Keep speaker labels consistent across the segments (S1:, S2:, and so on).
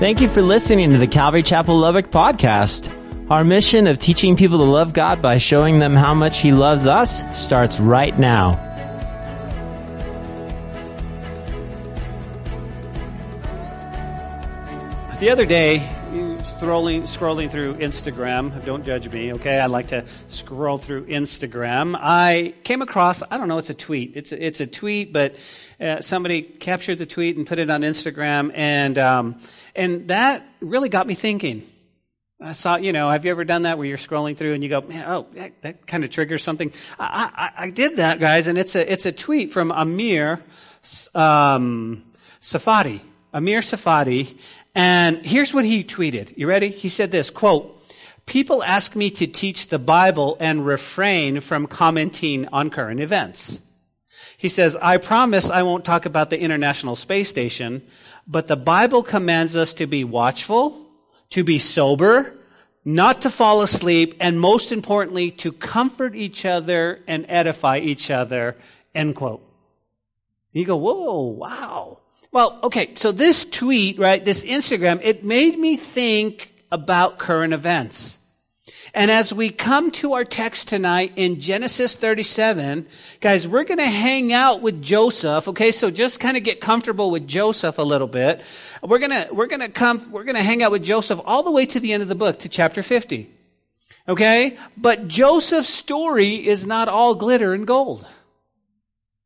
S1: Thank you for listening to the Calvary Chapel Lubbock podcast. Our mission of teaching people to love God by showing them how much He loves us starts right now.
S2: The other day, scrolling, scrolling through Instagram, don't judge me, okay? I like to scroll through Instagram. I came across, I don't know, it's a tweet. It's a, it's a tweet, but uh, somebody captured the tweet and put it on Instagram, and, um, and that really got me thinking. I saw, you know, have you ever done that where you're scrolling through and you go, man, oh, that, that kind of triggers something? I, I, I, did that, guys, and it's a, it's a tweet from Amir um, Tsarfati. Amir Tsarfati, and here's what he tweeted. You ready? He said this, quote, People ask me to teach the Bible and refrain from commenting on current events. He says, I promise I won't talk about the International Space Station, but the Bible commands us to be watchful, to be sober, not to fall asleep, and most importantly, to comfort each other and edify each other, end quote. You go, whoa, wow. Well, okay, so this tweet, right, this Instagram, it made me think about current events. And as we come to our text tonight in Genesis 37, guys, we're going to hang out with Joseph. Okay. So just kind of get comfortable with Joseph a little bit. We're going to, we're going to come, we're going to hang out with Joseph all the way to the end of the book to chapter 50. Okay. But Joseph's story is not all glitter and gold.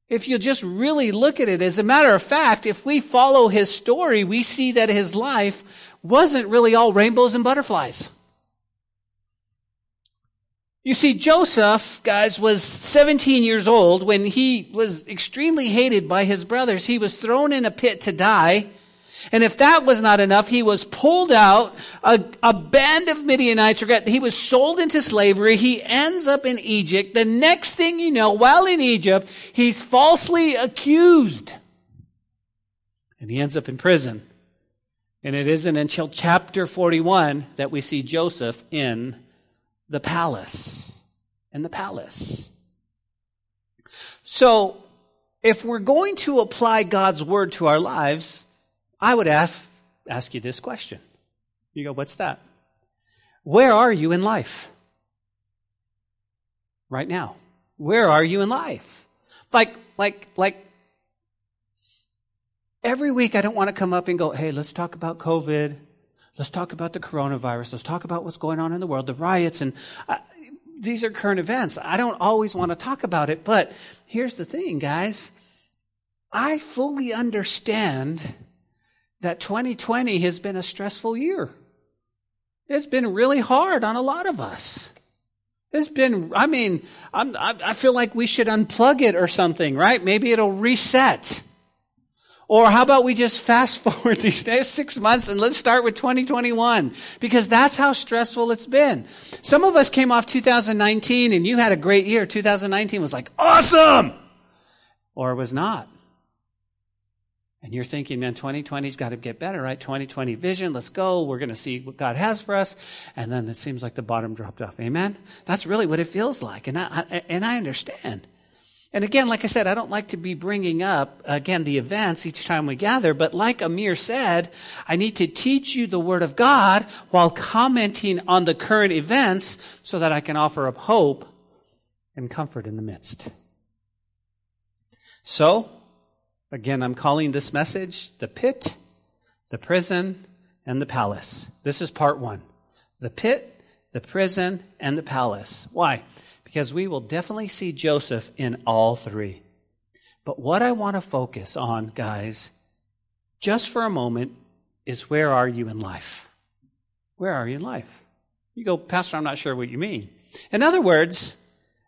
S2: If you just really look at it, as a matter of fact, if we follow his story, we see that his life wasn't really all rainbows and butterflies. You see, Joseph, guys, was 17 years old when he was extremely hated by his brothers. He was thrown in a pit to die. And if that was not enough, he was pulled out. A, a band of Midianites, he was sold into slavery. He ends up in Egypt. The next thing you know, while in Egypt, he's falsely accused. And he ends up in prison. And it isn't until chapter 41 that we see Joseph in the palace. and the palace. So, if we're going to apply God's word to our lives, I would ask, ask you this question. You go, what's that? Where are you in life? Right now. Where are you in life? Like, like, like, every week I don't want to come up and go, hey, let's talk about COVID. Let's talk about the coronavirus. Let's talk about what's going on in the world, the riots, and uh, these are current events. I don't always want to talk about it, but here's the thing, guys. I fully understand that 2020 has been a stressful year. It's been really hard on a lot of us. It's been, I mean, I'm, i feel like we should unplug it or something, right? Maybe it'll reset. Or how about we just fast forward these next six months and let's start with 2021? Because that's how stressful it's been. Some of us came off 2019 and you had a great year. 2019 was like, awesome! Or it was not. And you're thinking, man, 2020's got to get better, right? 2020 vision, let's go. We're going to see what God has for us. And then it seems like the bottom dropped off. Amen? That's really what it feels like. And I, and I understand. And again, like I said, I don't like to be bringing up, again, the events each time we gather, but like Amir said, I need to teach you the Word of God while commenting on the current events so that I can offer up hope and comfort in the midst. So, again, I'm calling this message the pit, the prison, and the palace. This is part one. The pit, the prison, and the palace. Why? Because we will definitely see Joseph in all three. But what I want to focus on, guys, just for a moment, is where are you in life? Where are you in life? You go, Pastor, I'm not sure what you mean. In other words,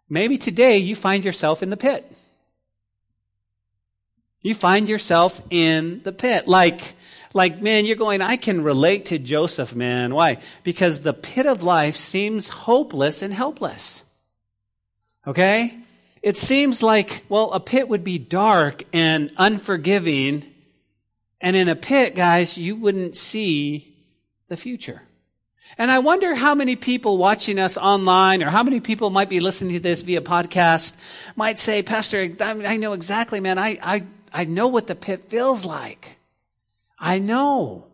S2: maybe today you find yourself in the pit. You find yourself in the pit. Like, like, man, you're going, I can relate to Joseph, man. Why? Because the pit of life seems hopeless and helpless. Okay? It seems like, well, a pit would be dark and unforgiving. And in a pit, guys, you wouldn't see the future. And I wonder how many people watching us online or how many people might be listening to this via podcast might say, Pastor, I know exactly, man. I, I, I know what the pit feels like. I know.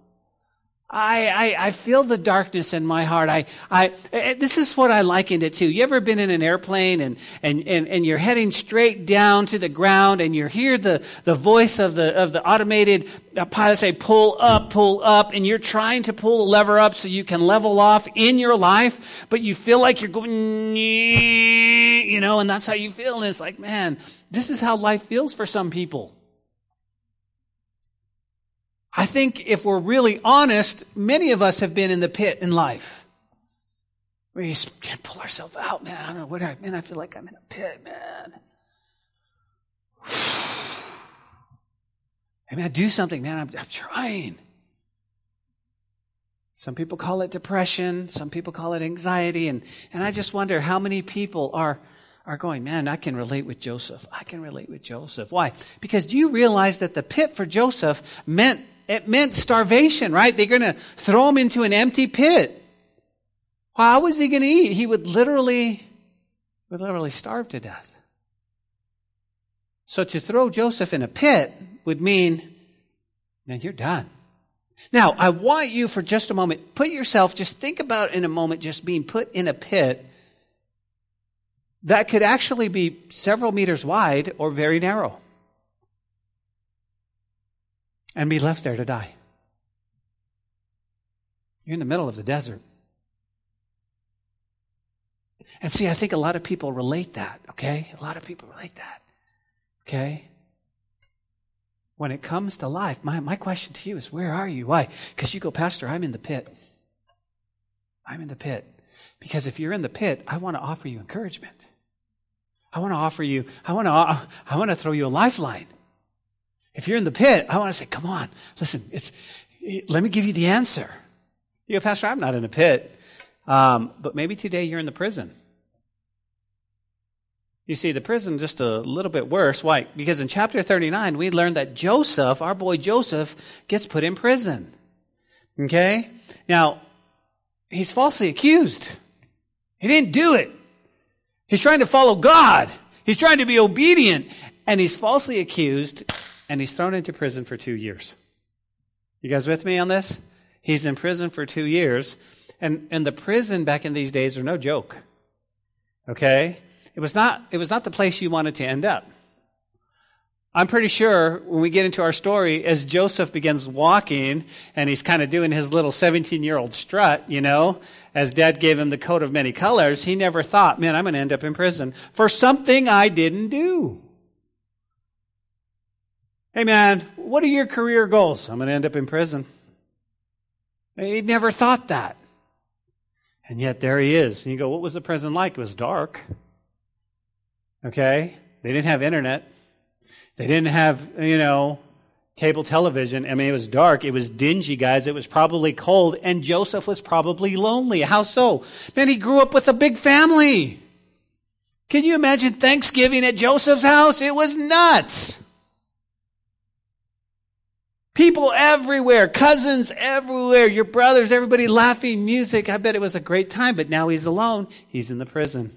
S2: I, I, I feel the darkness in my heart. I, I, eh, eh, this is what I likened it to. You ever been in an airplane and, and, and, and you're heading straight down to the ground and you hear the, the voice of the, of the automated uh, pilot say, pull up, pull up, and you're trying to pull the lever up so you can level off in your life, but you feel like you're going, you know, and that's how you feel. And it's like, man, this is how life feels for some people. I think if we're really honest, many of us have been in the pit in life. We can't pull ourselves out, man. I don't know what I, man, I feel like I'm in a pit, man. I mean, I do something, man. I'm, I'm trying. Some people call it depression. Some people call it anxiety. And, and I just wonder how many people are, are going, man, I can relate with Joseph. I can relate with Joseph. Why? Because do you realize that the pit for Joseph meant it meant starvation, right? They're going to throw him into an empty pit. How was he going to eat? He would literally, would literally starve to death. So to throw Joseph in a pit would mean, then you're done. Now, I want you for just a moment, put yourself, just think about in a moment just being put in a pit that could actually be several meters wide or very narrow and be left there to die. You're in the middle of the desert. And see, I think a lot of people relate that, okay? A lot of people relate that, okay? When it comes to life, my, my question to you is where are you? Why? Because you go, Pastor, I'm in the pit. I'm in the pit. Because if you're in the pit, I want to offer you encouragement. I want to offer you, I want to, I want to throw you a lifeline. If you're in the pit, I want to say, come on, listen, it's, let me give you the answer. You go, Pastor, I'm not in a pit. Um, but maybe today you're in the prison. You see, the prison just a little bit worse. Why? Because in chapter 39, we learned that Joseph, our boy Joseph, gets put in prison. Okay? Now, he's falsely accused. He didn't do it. He's trying to follow God. He's trying to be obedient. And he's falsely accused and he's thrown into prison for two years. You guys with me on this? He's in prison for two years. And, and the prison back in these days are no joke. Okay? It was not, it was not the place you wanted to end up. I'm pretty sure when we get into our story, as Joseph begins walking and he's kind of doing his little 17 year old strut, you know, as dad gave him the coat of many colors, he never thought, man, I'm going to end up in prison for something I didn't do. Hey man, what are your career goals? I'm going to end up in prison. He never thought that. And yet there he is. And you go, what was the prison like? It was dark. Okay? They didn't have internet. They didn't have, you know, cable television. I mean, it was dark. It was dingy, guys. It was probably cold. And Joseph was probably lonely. How so? Man, he grew up with a big family. Can you imagine Thanksgiving at Joseph's house? It was nuts. People everywhere, cousins everywhere, your brothers, everybody laughing, music. I bet it was a great time, but now he's alone. He's in the prison.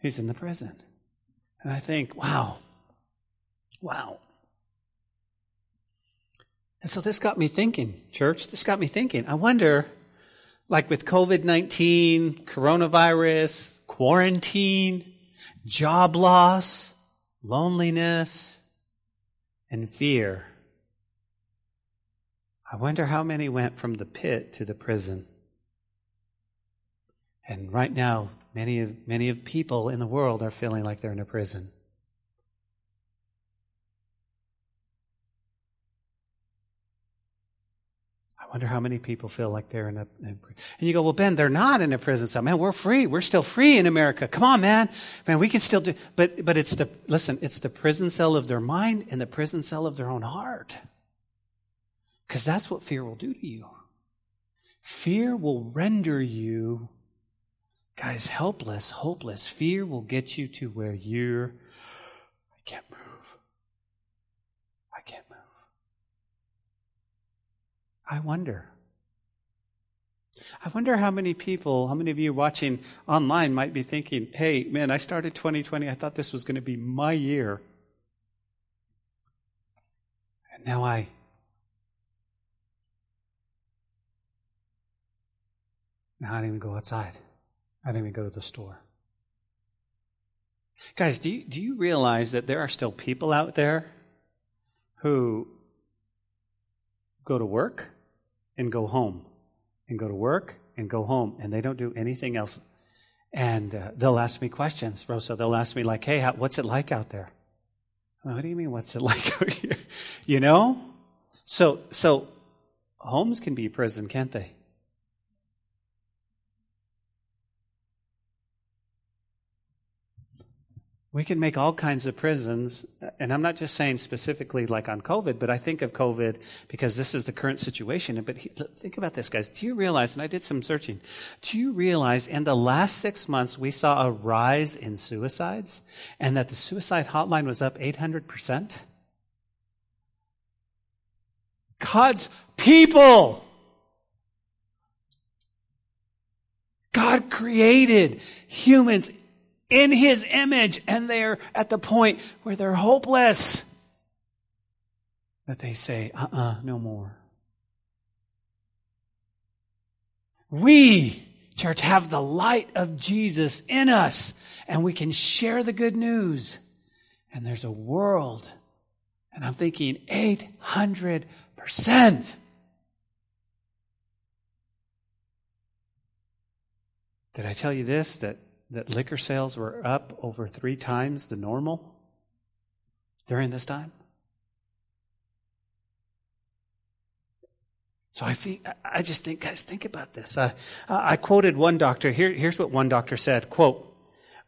S2: He's in the prison. And I think, wow, wow. And so this got me thinking, church, this got me thinking. I wonder, like with COVID 19, coronavirus, quarantine, job loss, loneliness, and fear. I wonder how many went from the pit to the prison. And right now, many of, many of people in the world are feeling like they're in a prison. Wonder how many people feel like they're in a, in and you go, well, Ben, they're not in a prison cell. Man, we're free. We're still free in America. Come on, man. Man, we can still do, but, but it's the, listen, it's the prison cell of their mind and the prison cell of their own heart. Because that's what fear will do to you. Fear will render you, guys, helpless, hopeless. Fear will get you to where you're, I wonder. I wonder how many people, how many of you watching online might be thinking, hey, man, I started 2020. I thought this was going to be my year. And now I. Now I didn't even go outside. I didn't even go to the store. Guys, do you, do you realize that there are still people out there who go to work? And go home, and go to work and go home, and they don't do anything else. And uh, they'll ask me questions, Rosa. They'll ask me, like, hey, how, what's it like out there? Well, what do you mean, what's it like out here? You know? So, so homes can be a prison, can't they? We can make all kinds of prisons, and I'm not just saying specifically like on COVID, but I think of COVID because this is the current situation. But think about this, guys. Do you realize, and I did some searching, do you realize in the last six months we saw a rise in suicides and that the suicide hotline was up 800%? God's people! God created humans in his image and they're at the point where they're hopeless that they say, uh uh-uh, uh no more. We, church, have the light of Jesus in us and we can share the good news. And there's a world, and I'm thinking 800%. Did I tell you this? That that liquor sales were up over three times the normal during this time? So I, feel, I just think, guys, think about this. Uh, I quoted one doctor. Here, here's what one doctor said: "Quote: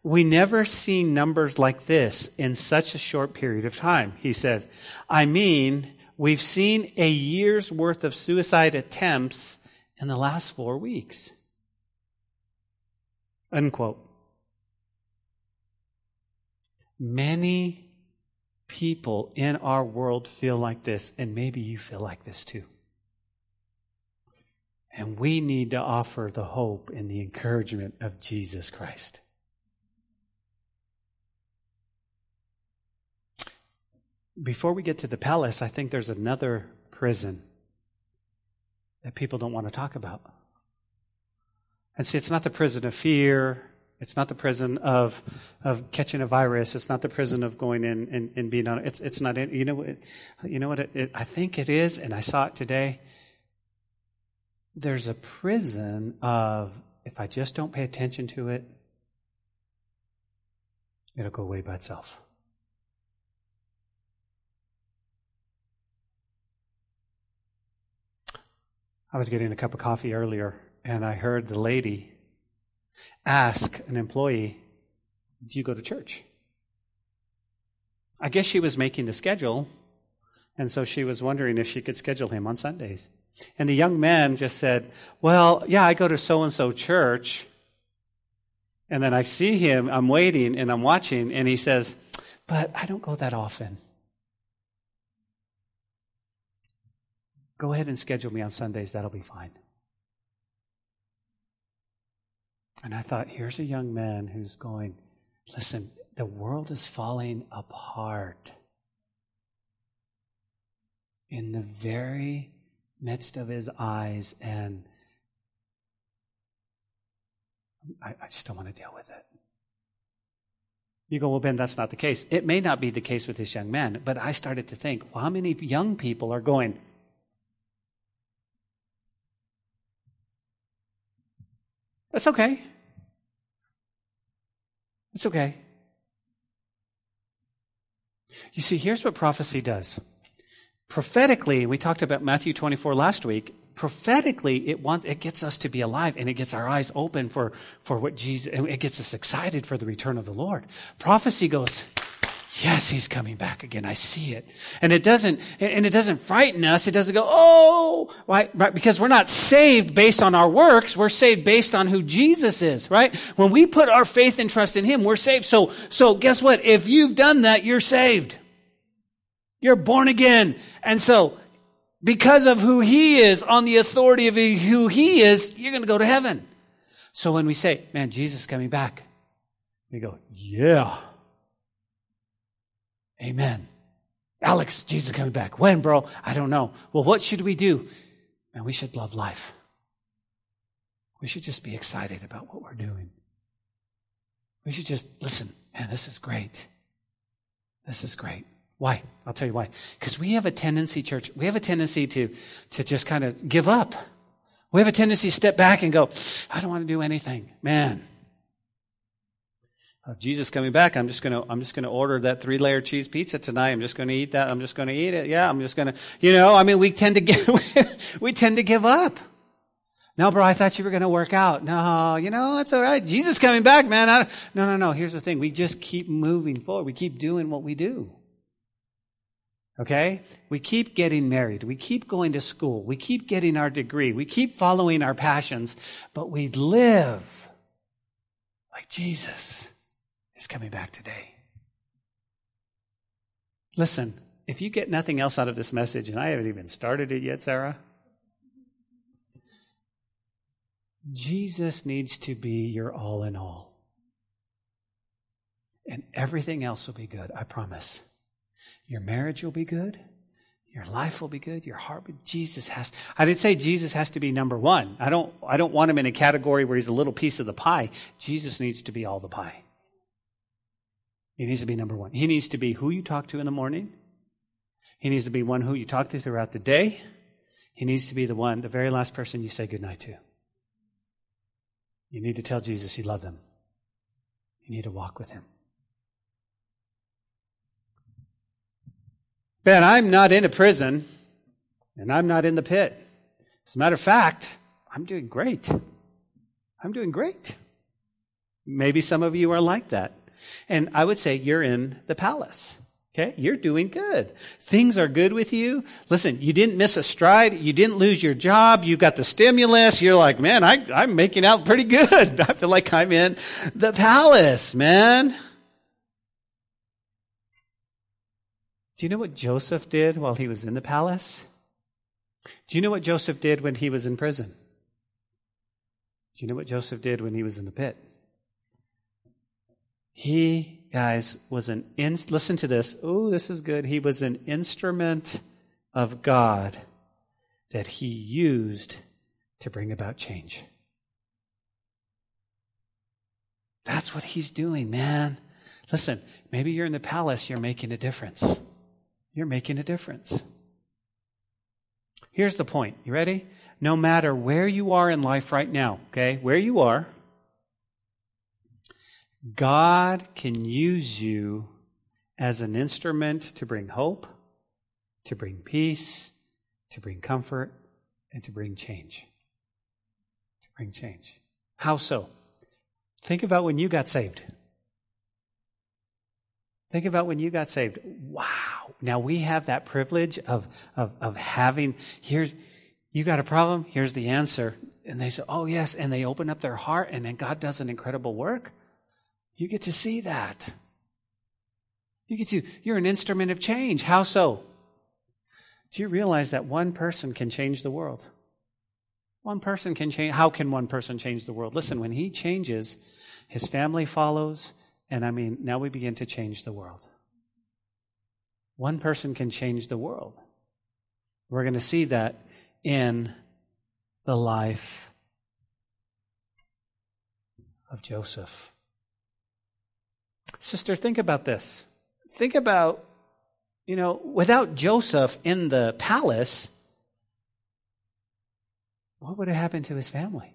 S2: We never seen numbers like this in such a short period of time." He said, "I mean, we've seen a year's worth of suicide attempts in the last four weeks." Unquote. Many people in our world feel like this, and maybe you feel like this too. And we need to offer the hope and the encouragement of Jesus Christ. Before we get to the palace, I think there's another prison that people don't want to talk about. And see, it's not the prison of fear it's not the prison of of catching a virus. It's not the prison of going in and, and being on. It's it's not. You know. You know what? It, it, I think it is, and I saw it today. There's a prison of if I just don't pay attention to it, it'll go away by itself. I was getting a cup of coffee earlier, and I heard the lady ask an employee, Do you go to church? I guess she was making the schedule, and so she was wondering if she could schedule him on Sundays. And the young man just said, Well, yeah, I go to so and so church. And then I see him, I'm waiting and I'm watching, and he says, But I don't go that often. Go ahead and schedule me on Sundays, that'll be fine. And I thought, here's a young man who's going, listen, the world is falling apart. In the very midst of his eyes, and I, I just don't want to deal with it. You go, well, Ben, that's not the case. It may not be the case with this young man, but I started to think, well, how many young people are going, That's okay. It's okay. You see, here's what prophecy does. Prophetically, we talked about Matthew 24 last week. Prophetically, it wants, it gets us to be alive and it gets our eyes open for, for what Jesus, it gets us excited for the return of the Lord. Prophecy goes, Yes, he's coming back again. I see it. And it doesn't, and it doesn't frighten us. It doesn't go, oh, why? Right? Because we're not saved based on our works. We're saved based on who Jesus is, right? When we put our faith and trust in him, we're saved. So, so guess what? If you've done that, you're saved. You're born again. And so, because of who he is, on the authority of who he is, you're going to go to heaven. So when we say, man, Jesus is coming back, we go, yeah. Amen. Alex, Jesus coming back. When, bro? I don't know. Well, what should we do? Man, we should love life. we should just be excited about what we're doing. We should just listen, man, this is great. This is great. Why? I'll tell you why. Because we have a tendency, church, we have a tendency to, to just kind of give up. We have a tendency to step back and go, I don't want to do anything. Man. Of Jesus coming back, I'm just gonna, I'm just gonna order that three layer cheese pizza tonight. I'm just gonna eat that. I'm just gonna eat it. Yeah, I'm just gonna, you know, I mean, we tend to get, we tend to give up. No, bro, I thought you were to work out. No, you know, that's all right. Jesus coming back, man. I, no, no, no. Here's the thing. We just keep moving forward. We keep doing what we do. Okay? We keep getting married. We keep going to school. We keep getting our degree. We keep following our passions, but we live like Jesus is coming back today. Listen, if you get nothing else out of this message, and I haven't even started it yet, Sarah, Jesus needs to be your all in all. And everything else will be good, I promise. Your marriage will be good. Your life will be good. Your heart, but Jesus has. I didn't say Jesus has to be number one. I don't. I don't want him in a category where he's a little piece of the pie. Jesus needs to be all the pie. He needs to be number one. He needs to be who you talk to in the morning. He needs to be one who you talk to throughout the day. He needs to be the one, the very last person you say goodnight to. You need to tell Jesus you love him. You need to walk with him. Ben, I'm not in a prison and I'm not in the pit. As a matter of fact, I'm doing great. I'm doing great. Maybe some of you are like that. And I would say you're in the palace. Okay, you're doing good. Things are good with you. Listen, you didn't miss a stride. You didn't lose your job. You got the stimulus. You're like, man, I, I'm making out pretty good. I feel like I'm in the palace, man. Do you know what Joseph did while he was in the palace? Do you know what Joseph did when he was in prison? Do you know what Joseph did when he was in the pit? He guys, was an, in, listen to this. Oh, this is good. He was an instrument of God that he used to bring about change. That's what he's doing, man. Listen, maybe you're in the palace, you're making a difference. You're making a difference. Here's the point. You ready? No matter where you are in life right now, okay, where you are, God can use you as an instrument to bring hope, to bring peace, to bring comfort, and to bring change. To bring change. How so? Think about when you got saved. Think about when you got saved. Wow. Now we have that privilege of, of, of having, here's, you got a problem? Here's the answer. And they say, oh yes. And they open up their heart and then God does an incredible work. You get to see that. You get to, you're an instrument of change. How so? Do you realize that one person can change the world? One person can change. How can one person change the world? Listen, when he changes, his family follows, and I mean, now we begin to change the world. One person can change the world. We're going to see that in the life of Joseph. Sister, think about this. Think about, you know, without Joseph in the palace, what would have happened to his family?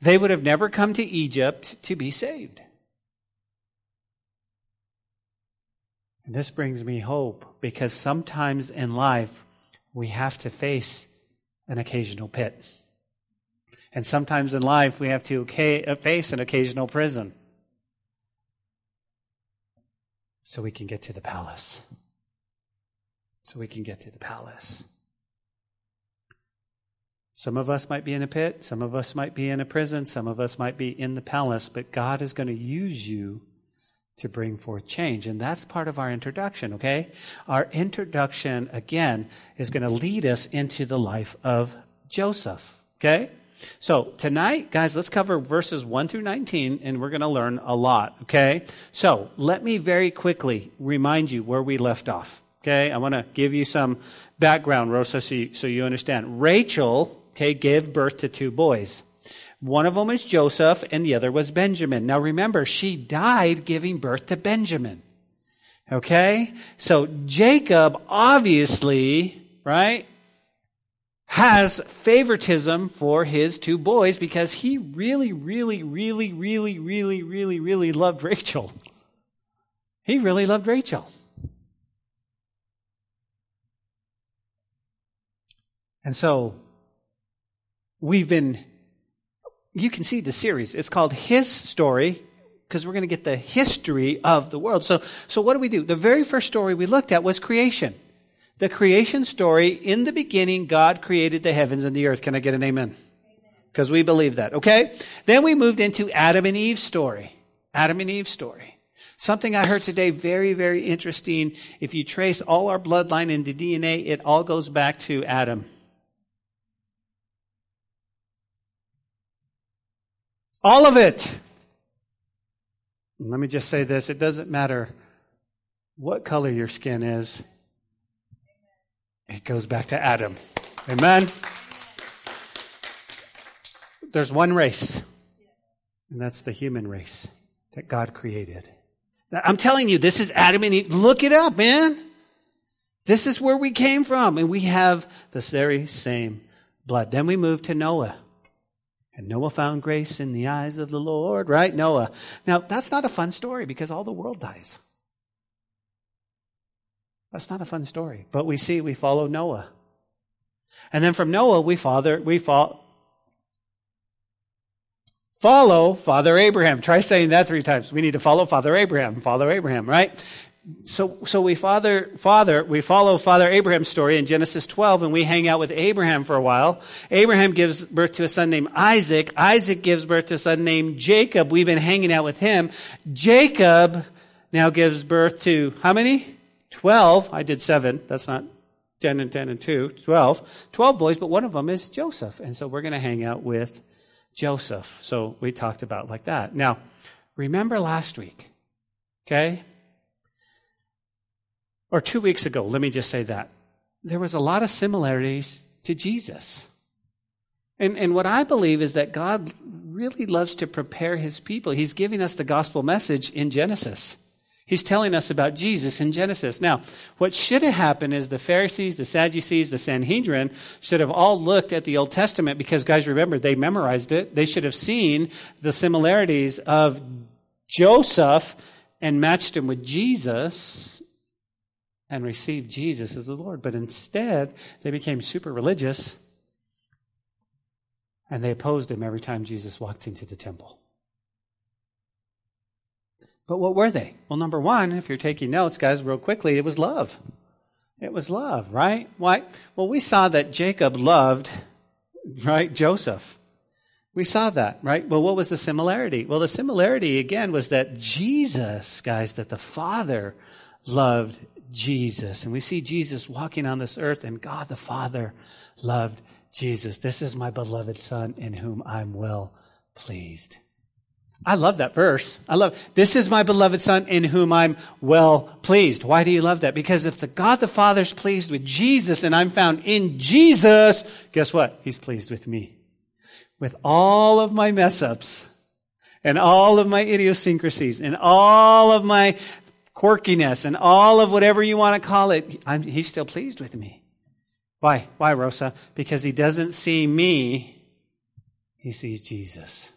S2: They would have never come to Egypt to be saved. And this brings me hope because sometimes in life we have to face an occasional pit. And sometimes in life we have to face an occasional prison. So we can get to the palace. So we can get to the palace. Some of us might be in a pit, some of us might be in a prison, some of us might be in the palace, but God is going to use you to bring forth change. And that's part of our introduction, okay? Our introduction, again, is going to lead us into the life of Joseph, okay? So tonight, guys, let's cover verses 1 through 19, and we're going to learn a lot, okay? So let me very quickly remind you where we left off, okay? I want to give you some background, Rosa, so you, so you understand. Rachel, okay, gave birth to two boys. One of them was Joseph and the other was Benjamin. Now remember, she died giving birth to Benjamin. Okay? So Jacob obviously, right, has favoritism for his two boys because he really, really, really, really, really, really, really loved Rachel. He really loved Rachel. And so we've been, you can see the series. It's called His Story because we're going to get the history of the world. So, so what do we do? The very first story we looked at was creation. The creation story, in the beginning, God created the heavens and the earth. Can I get an amen? Because we believe that, okay? Then we moved into Adam and Eve's story. Adam and Eve's story. Something I heard today, very, very interesting. If you trace all our bloodline into DNA, it all goes back to Adam. All of it. Let me just say this it doesn't matter what color your skin is, it goes back to Adam. Amen? There's one race, and that's the human race that God created. I'm telling you, this is Adam and Eve. Look it up, man. This is where we came from, and we have the very same blood. Then we move to Noah. And Noah found grace in the eyes of the Lord, right? Noah. Now, that's not a fun story because all the world dies. That's not a fun story. But we see we follow Noah. And then from Noah, we father, we follow, follow Father Abraham. Try saying that three times. We need to follow Father Abraham, Father Abraham, right? so, so we father, father, we follow Father Abraham's story in Genesis 12 and we hang out with Abraham for a while. Abraham gives birth to a son named Isaac. Isaac gives birth to a son named Jacob. We've been hanging out with him. Jacob now gives birth to how many? 12. I did seven. That's not 10 and 10 and 2. 12. 12 boys, but one of them is Joseph. And so we're going to hang out with Joseph. So we talked about like that. Now, remember last week, okay? or two weeks ago, let me just say that, there was a lot of similarities to Jesus. And, and what I believe is that God really loves to prepare his people. He's giving us the gospel message in Genesis. He's telling us about Jesus in Genesis. Now, what should have happened is the Pharisees, the Sadducees, the Sanhedrin should have all looked at the Old Testament because, guys, remember, they memorized it. They should have seen the similarities of Joseph and matched him with Jesus and received Jesus as the Lord. But instead, they became super religious and they opposed him every time Jesus walked into the temple. But what were they? Well, number one, if you're taking notes, guys, real quickly, it was love. It was love, right? Why? Well, we saw that Jacob loved, right, Joseph. We saw that, right? Well, what was the similarity? Well, the similarity, again, was that Jesus, guys, that the Father loved Jesus. And we see Jesus walking on this earth, and God the Father loved Jesus. This is my beloved Son in whom I'm well pleased. I love that verse. I love, this is my beloved son in whom I'm well pleased. Why do you love that? Because if the God the Father's pleased with Jesus and I'm found in Jesus, guess what? He's pleased with me. With all of my mess ups and all of my idiosyncrasies and all of my quirkiness and all of whatever you want to call it, I'm, he's still pleased with me. Why? Why, Rosa? Because he doesn't see me, he sees Jesus.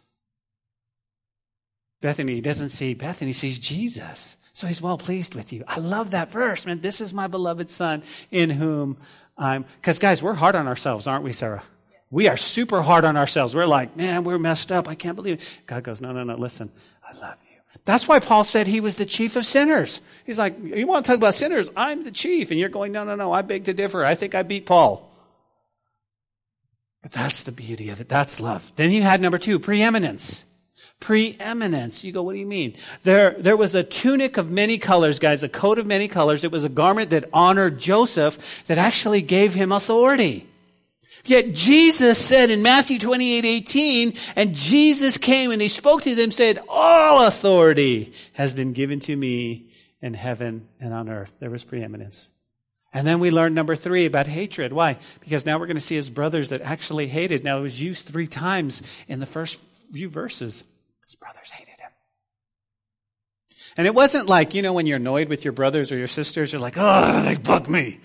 S2: Bethany doesn't see Bethany, sees Jesus. So he's well pleased with you. I love that verse, man. This is my beloved son in whom I'm. Because, guys, we're hard on ourselves, aren't we, Sarah? We are super hard on ourselves. We're like, man, we're messed up. I can't believe it. God goes, no, no, no, listen. I love you. That's why Paul said he was the chief of sinners. He's like, you want to talk about sinners? I'm the chief. And you're going, no, no, no, I beg to differ. I think I beat Paul. But that's the beauty of it. That's love. Then you had number two, preeminence. Preeminence. You go, what do you mean? There, there was a tunic of many colors, guys, a coat of many colors. It was a garment that honored Joseph that actually gave him authority. Yet Jesus said in Matthew 28, 18, and Jesus came and he spoke to them, said, all authority has been given to me in heaven and on earth. There was preeminence. And then we learned number three about hatred. Why? Because now we're going to see his brothers that actually hated. Now it was used three times in the first few verses. His brothers hated him. And it wasn't like, you know, when you're annoyed with your brothers or your sisters, you're like, oh, they bug me.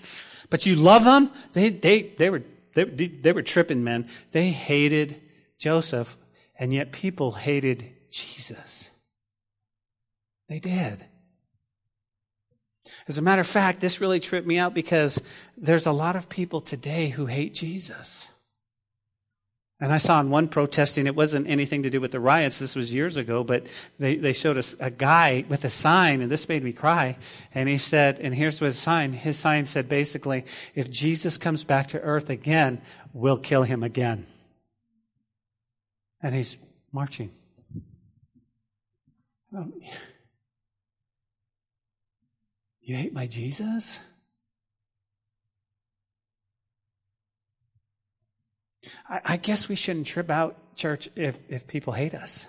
S2: But you love them. They, they, they were, they, they were tripping men. They hated Joseph, and yet people hated Jesus. They did. As a matter of fact, this really tripped me out because there's a lot of people today who hate Jesus. And I saw in one protesting, it wasn't anything to do with the riots, this was years ago, but they, they showed us a guy with a sign, and this made me cry. And he said, and here's his sign. His sign said basically, if Jesus comes back to earth again, we'll kill him again. And he's marching. You hate my Jesus? I, I, guess we shouldn't trip out, church, if, if people hate us.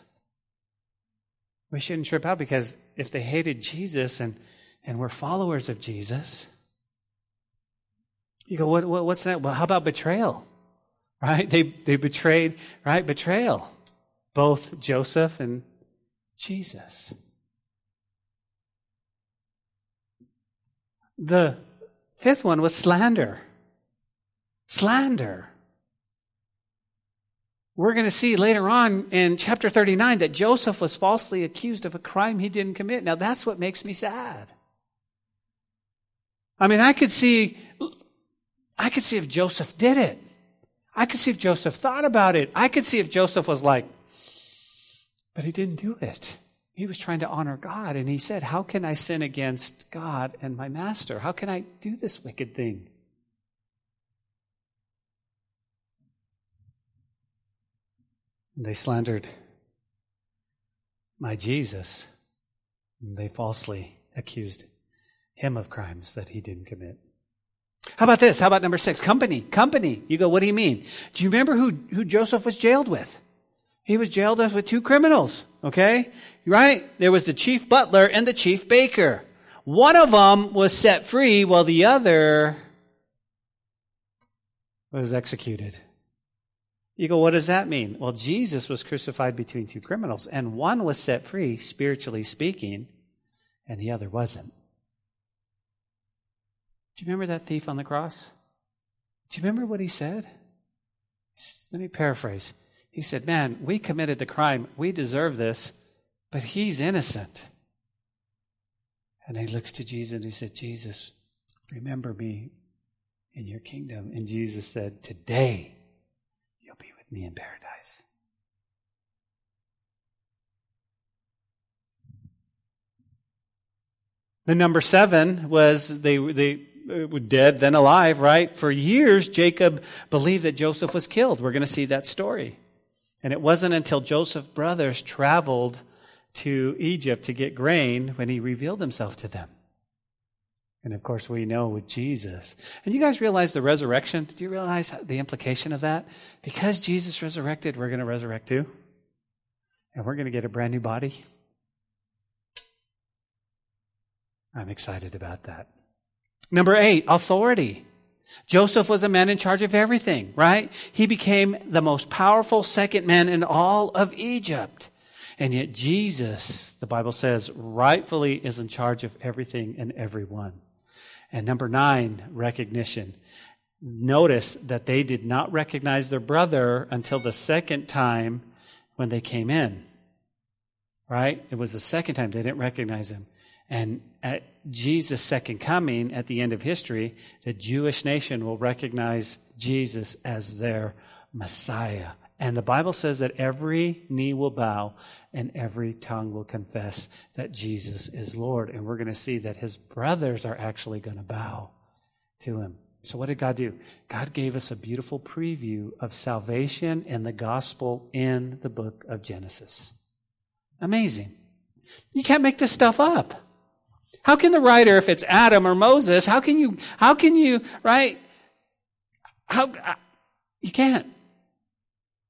S2: We shouldn't trip out because if they hated Jesus and, and we're followers of Jesus, you go, what, what, what's that? Well, how about betrayal? Right? They, they betrayed, right? Betrayal. Both Joseph and Jesus. The fifth one was slander. Slander. We're going to see later on in chapter 39 that Joseph was falsely accused of a crime he didn't commit. Now that's what makes me sad. I mean, I could see, I could see if Joseph did it. I could see if Joseph thought about it. I could see if Joseph was like, but he didn't do it. He was trying to honor God, and he said, How can I sin against God and my master? How can I do this wicked thing? And they slandered my Jesus. And they falsely accused him of crimes that he didn't commit. How about this? How about number six? Company. Company. You go, what do you mean? Do you remember who, who Joseph was jailed with? He was jailed with two criminals, okay? Right? There was the chief butler and the chief baker. One of them was set free while the other was executed. You go, what does that mean? Well, Jesus was crucified between two criminals, and one was set free, spiritually speaking, and the other wasn't. Do you remember that thief on the cross? Do you remember what he said? Let me paraphrase. He said, Man, we committed the crime. We deserve this, but he's innocent. And he looks to Jesus and he said, Jesus, remember me in your kingdom. And Jesus said, Today me in paradise. The number seven was they, they were dead, then alive, right? For years, Jacob believed that Joseph was killed. We're going to see that story. And it wasn't until Joseph's brothers traveled to Egypt to get grain when he revealed himself to them. And of course, we know with Jesus. And you guys realize the resurrection? Do you realize the implication of that? Because Jesus resurrected, we're going to resurrect too. And we're going to get a brand new body. I'm excited about that. Number eight, authority. Joseph was a man in charge of everything, right? He became the most powerful second man in all of Egypt. And yet Jesus, the Bible says, rightfully is in charge of everything and everyone. And number nine, recognition. Notice that they did not recognize their brother until the second time when they came in. Right? It was the second time they didn't recognize him. And at Jesus' second coming at the end of history, the Jewish nation will recognize Jesus as their Messiah. And the Bible says that every knee will bow and every tongue will confess that Jesus is Lord. And we're going to see that his brothers are actually going to bow to him. So, what did God do? God gave us a beautiful preview of salvation and the gospel in the book of Genesis. Amazing. You can't make this stuff up. How can the writer, if it's Adam or Moses, how can you, how can you, right? How, uh, you can't.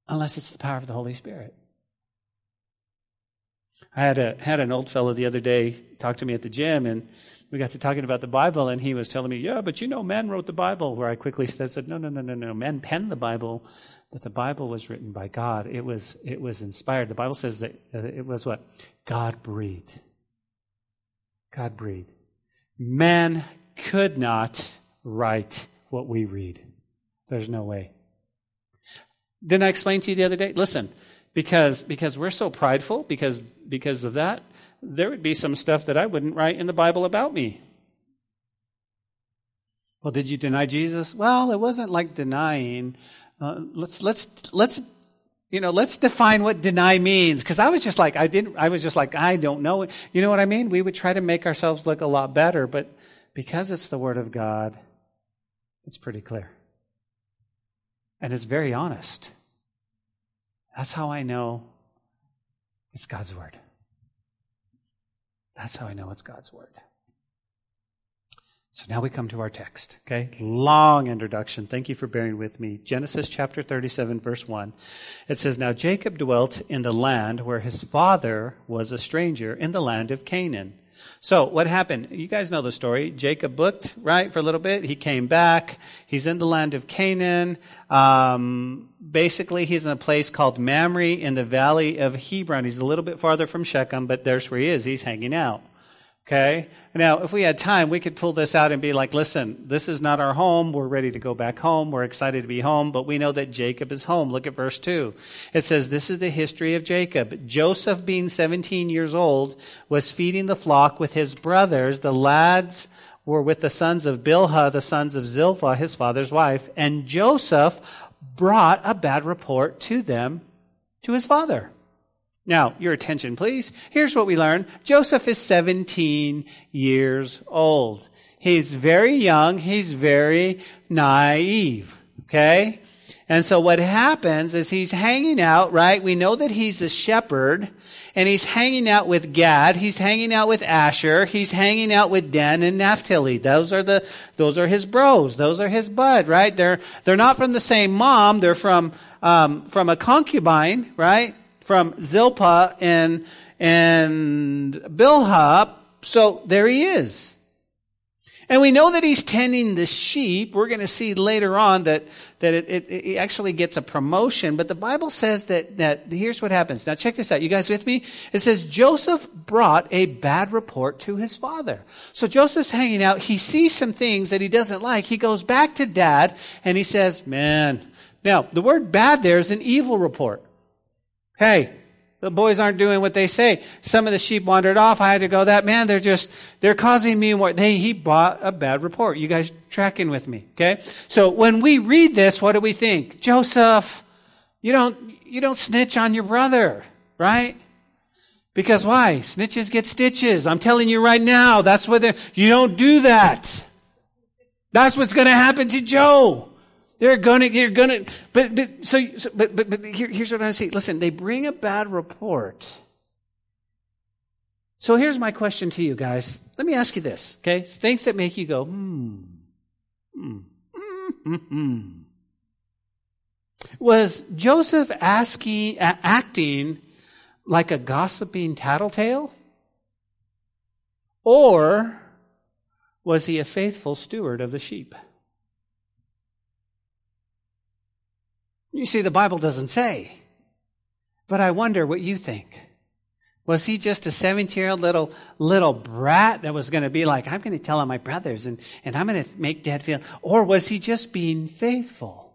S2: Unless it's the power of the Holy Spirit. I had a had an old fellow the other day talk to me at the gym, and we got to talking about the Bible, and he was telling me, "Yeah, but you know, men wrote the Bible." Where I quickly said, "No, no, no, no, no. Men penned the Bible, but the Bible was written by God. It was it was inspired. The Bible says that uh, it was what God breathed. God breathed. Man could not write what we read. There's no way. Didn't I explain to you the other day? Listen, because because we're so prideful because because of that there would be some stuff that i wouldn't write in the bible about me. Well did you deny jesus? Well it wasn't like denying. Uh, let's let's let's you know let's define what deny means. Because i was just like i didn't i was just like i don't know. You know what i mean? We would try to make ourselves look a lot better but because it's the word of god it's pretty clear and it's very honest that's how I know it's God's Word. That's how I know it's God's Word. So now we come to our text, okay? Long introduction. Thank you for bearing with me. Genesis chapter 37, verse 1. It says, Now Jacob dwelt in the land where his father was a stranger, in the land of Canaan. So what happened? You guys know the story. Jacob booked, right, for a little bit. He came back. He's in the land of Canaan. Um, basically, he's in a place called Mamre in the valley of Hebron. He's a little bit farther from Shechem, but there's where he is. He's hanging out. Okay? Now, if we had time, we could pull this out and be like, listen, this is not our home. We're ready to go back home. We're excited to be home, but we know that Jacob is home. Look at verse 2. It says, This is the history of Jacob. Joseph, being 17 years old, was feeding the flock with his brothers. The lads were with the sons of Bilhah, the sons of Zilpah, his father's wife. And Joseph brought a bad report to them, to his father. Now, your attention, please. Here's what we learn. Joseph is 17 years old. He's very young. He's very naive. Okay? And so what happens is he's hanging out, right? We know that he's a shepherd and he's hanging out with Gad. He's hanging out with Asher. He's hanging out with Dan and Naphtali. Those are the, those are his bros. Those are his bud, right? They're, they're not from the same mom. They're from, um, from a concubine, right? From Zilpah and, and Bilhah. So there he is. And we know that he's tending the sheep. We're going to see later on that, that it, it, it, actually gets a promotion. But the Bible says that, that here's what happens. Now check this out. You guys with me? It says Joseph brought a bad report to his father. So Joseph's hanging out. He sees some things that he doesn't like. He goes back to dad and he says, man. Now, the word bad there is an evil report. Hey, the boys aren't doing what they say. Some of the sheep wandered off. I had to go, that man, they're just, they're causing me more. They, he brought a bad report. You guys tracking with me, okay? So when we read this, what do we think? Joseph, you don't, you don't snitch on your brother, right? Because why? Snitches get stitches. I'm telling you right now, that's what they. you don't do that. That's what's going to happen to Joe. They're gonna, they're gonna, but, but, so, so but, but, but here, here's what I see. Listen, they bring a bad report. So here's my question to you guys. Let me ask you this, okay? Things that make you go, hmm, hmm, hmm, hmm. Was Joseph asking, acting like a gossiping tattletale? Or was he a faithful steward of the sheep? You see, the Bible doesn't say. But I wonder what you think. Was he just a 17 year old little, little brat that was going to be like, I'm going to tell on my brothers and, and I'm going to make dad feel, or was he just being faithful?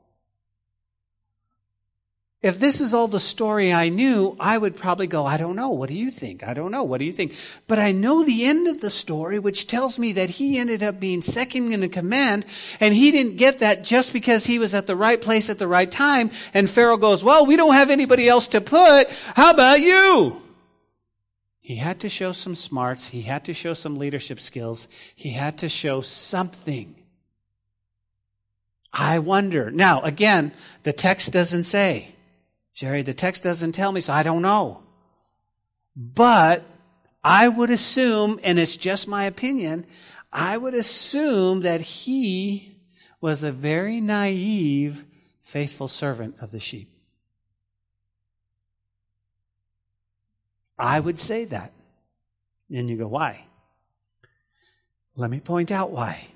S2: If this is all the story I knew, I would probably go, I don't know. What do you think? I don't know. What do you think? But I know the end of the story, which tells me that he ended up being second in command, and he didn't get that just because he was at the right place at the right time. And Pharaoh goes, well, we don't have anybody else to put. How about you? He had to show some smarts. He had to show some leadership skills. He had to show something. I wonder. Now, again, the text doesn't say. Jerry, the text doesn't tell me, so I don't know. But I would assume, and it's just my opinion, I would assume that he was a very naive, faithful servant of the sheep. I would say that. And you go, why? Let me point out why.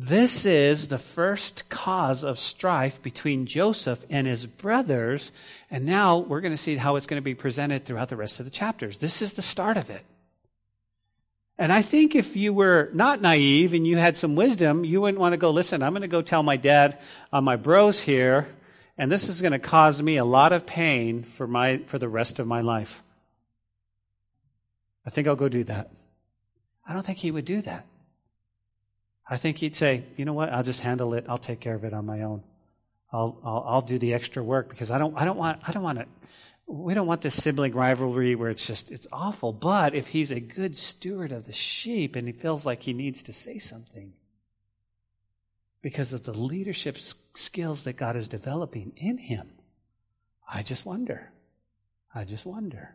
S2: This is the first cause of strife between Joseph and his brothers. And now we're going to see how it's going to be presented throughout the rest of the chapters. This is the start of it. And I think if you were not naive and you had some wisdom, you wouldn't want to go, listen, I'm going to go tell my dad on my bros here, and this is going to cause me a lot of pain for my, for the rest of my life. I think I'll go do that. I don't think he would do that. I think he'd say, you know what? I'll just handle it. I'll take care of it on my own. I'll, I'll, I'll do the extra work because I don't, I don't want, I don't want to, we don't want this sibling rivalry where it's just, it's awful. But if he's a good steward of the sheep and he feels like he needs to say something because of the leadership skills that God is developing in him, I just wonder. I just wonder.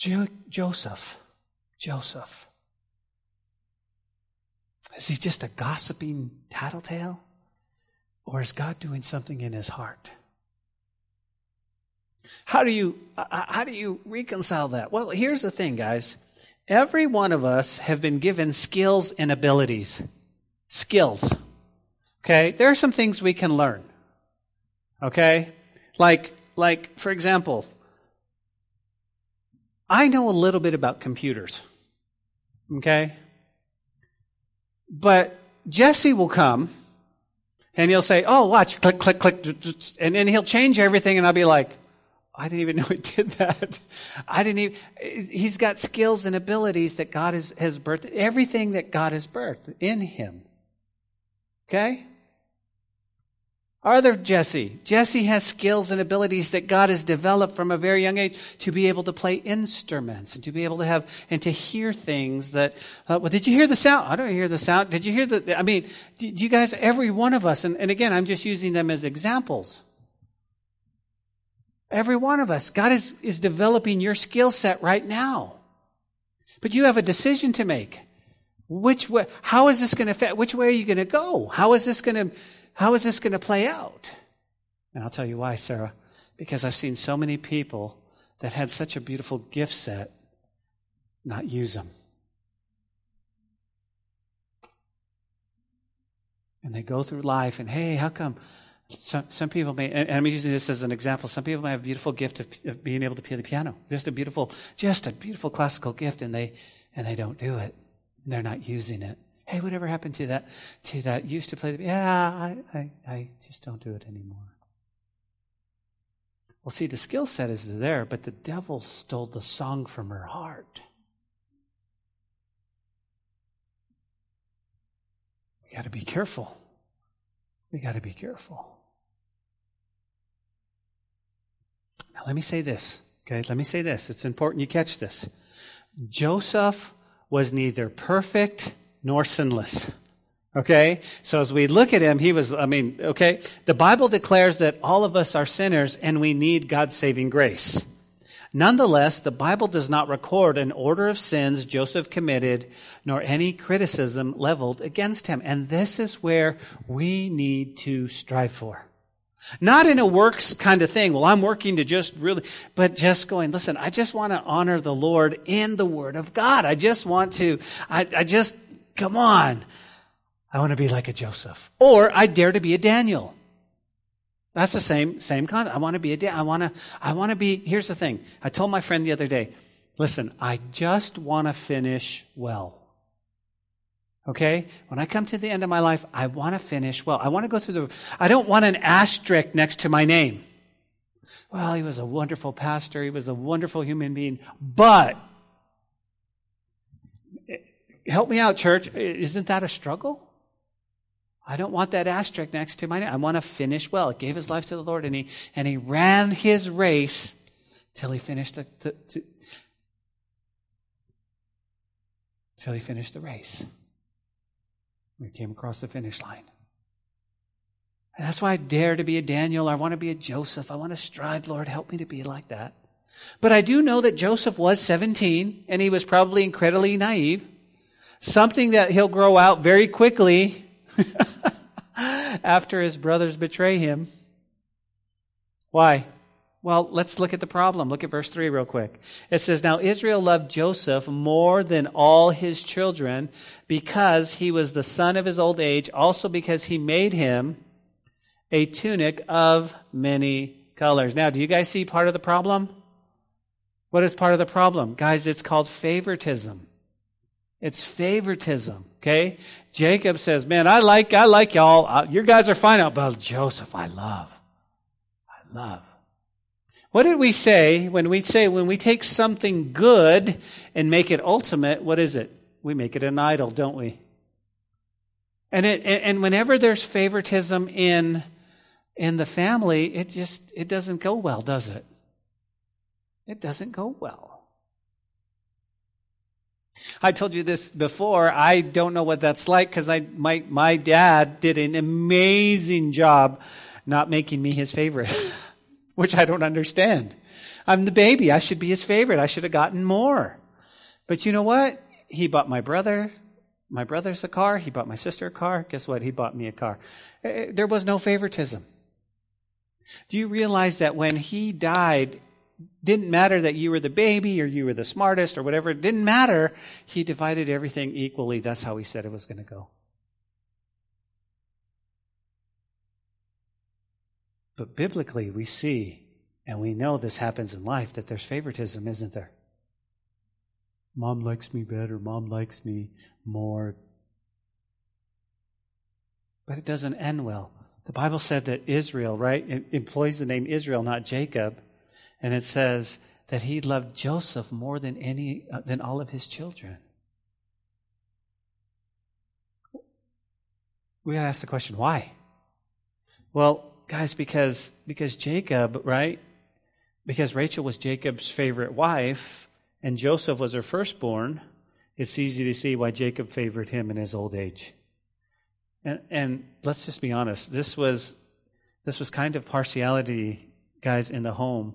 S2: Jo- Joseph, Joseph. Is he just a gossiping tattletale? Or is God doing something in his heart? How do you, uh, uh, how do you reconcile that? Well, here's the thing, guys. Every one of us have been given skills and abilities. Skills. Okay? There are some things we can learn. Okay? Like, like, for example, I know a little bit about computers. Okay? But Jesse will come and he'll say, Oh, watch, click, click, click. And then he'll change everything and I'll be like, I didn't even know it did that. I didn't even, he's got skills and abilities that God has, has birthed, everything that God has birthed in him. Okay? Are there Jesse? Jesse has skills and abilities that God has developed from a very young age to be able to play instruments and to be able to have and to hear things that. Uh, well, did you hear the sound? I don't hear the sound. Did you hear the? I mean, do you guys? Every one of us, and, and again, I'm just using them as examples. Every one of us, God is is developing your skill set right now, but you have a decision to make. Which way? How is this going to fit? Which way are you going to go? How is this going to how is this going to play out? And I'll tell you why, Sarah. Because I've seen so many people that had such a beautiful gift set not use them. And they go through life and, hey, how come? Some, some people may, and I'm using this as an example, some people may have a beautiful gift of, of being able to play the piano. Just a beautiful, just a beautiful classical gift and they, and they don't do it. They're not using it. Hey, whatever happened to that? To that used to play the yeah, I, I, I just don't do it anymore. Well, see, the skill set is there, but the devil stole the song from her heart. We got to be careful. We got to be careful. Now, let me say this. Okay, let me say this. It's important you catch this. Joseph was neither perfect nor sinless. Okay? So as we look at him, he was, I mean, okay? The Bible declares that all of us are sinners and we need God's saving grace. Nonetheless, the Bible does not record an order of sins Joseph committed, nor any criticism leveled against him. And this is where we need to strive for. Not in a works kind of thing. Well, I'm working to just really, but just going, listen, I just want to honor the Lord in the Word of God. I just want to, I, I just, Come on. I want to be like a Joseph. Or I dare to be a Daniel. That's the same, same concept. I want to be a. I want to, I want to be, here's the thing. I told my friend the other day, listen, I just want to finish well. Okay? When I come to the end of my life, I want to finish well. I want to go through the, I don't want an asterisk next to my name. Well, he was a wonderful pastor. He was a wonderful human being, but help me out, church. Isn't that a struggle? I don't want that asterisk next to my name. I want to finish well. He gave his life to the Lord and he, and he ran his race till he finished the, the, till he finished the race. We came across the finish line. And that's why I dare to be a Daniel. I want to be a Joseph. I want to strive, Lord, help me to be like that. But I do know that Joseph was 17 and he was probably incredibly naive. Something that he'll grow out very quickly after his brothers betray him. Why? Well, let's look at the problem. Look at verse 3 real quick. It says, Now Israel loved Joseph more than all his children because he was the son of his old age, also because he made him a tunic of many colors. Now, do you guys see part of the problem? What is part of the problem? Guys, it's called favoritism. It's favoritism. Okay? Jacob says, man, I like, I like y'all. Uh, your guys are fine out, but Joseph, I love. I love. What did we say when we say, when we take something good and make it ultimate, what is it? We make it an idol, don't we? And it, and whenever there's favoritism in, in the family, it just, it doesn't go well, does it? It doesn't go well. I told you this before. I don't know what that's like because I my my dad did an amazing job not making me his favorite, which I don't understand. I'm the baby. I should be his favorite. I should have gotten more. But you know what? He bought my brother, my brother's a car. He bought my sister a car. Guess what? He bought me a car. Eh, eh, there was no favoritism. Do you realize that when he died, didn't matter that you were the baby or you were the smartest or whatever. It didn't matter. He divided everything equally. That's how he said it was going to go. But biblically, we see and we know this happens in life that there's favoritism, isn't there? Mom likes me better. Mom likes me more. But it doesn't end well. The Bible said that Israel, right, employs the name Israel, not Jacob and it says that he loved Joseph more than any uh, than all of his children. We got to ask the question why? Well, guys, because because Jacob, right? Because Rachel was Jacob's favorite wife and Joseph was her firstborn, it's easy to see why Jacob favored him in his old age. And, and let's just be honest, this was this was kind of partiality, guys, in the home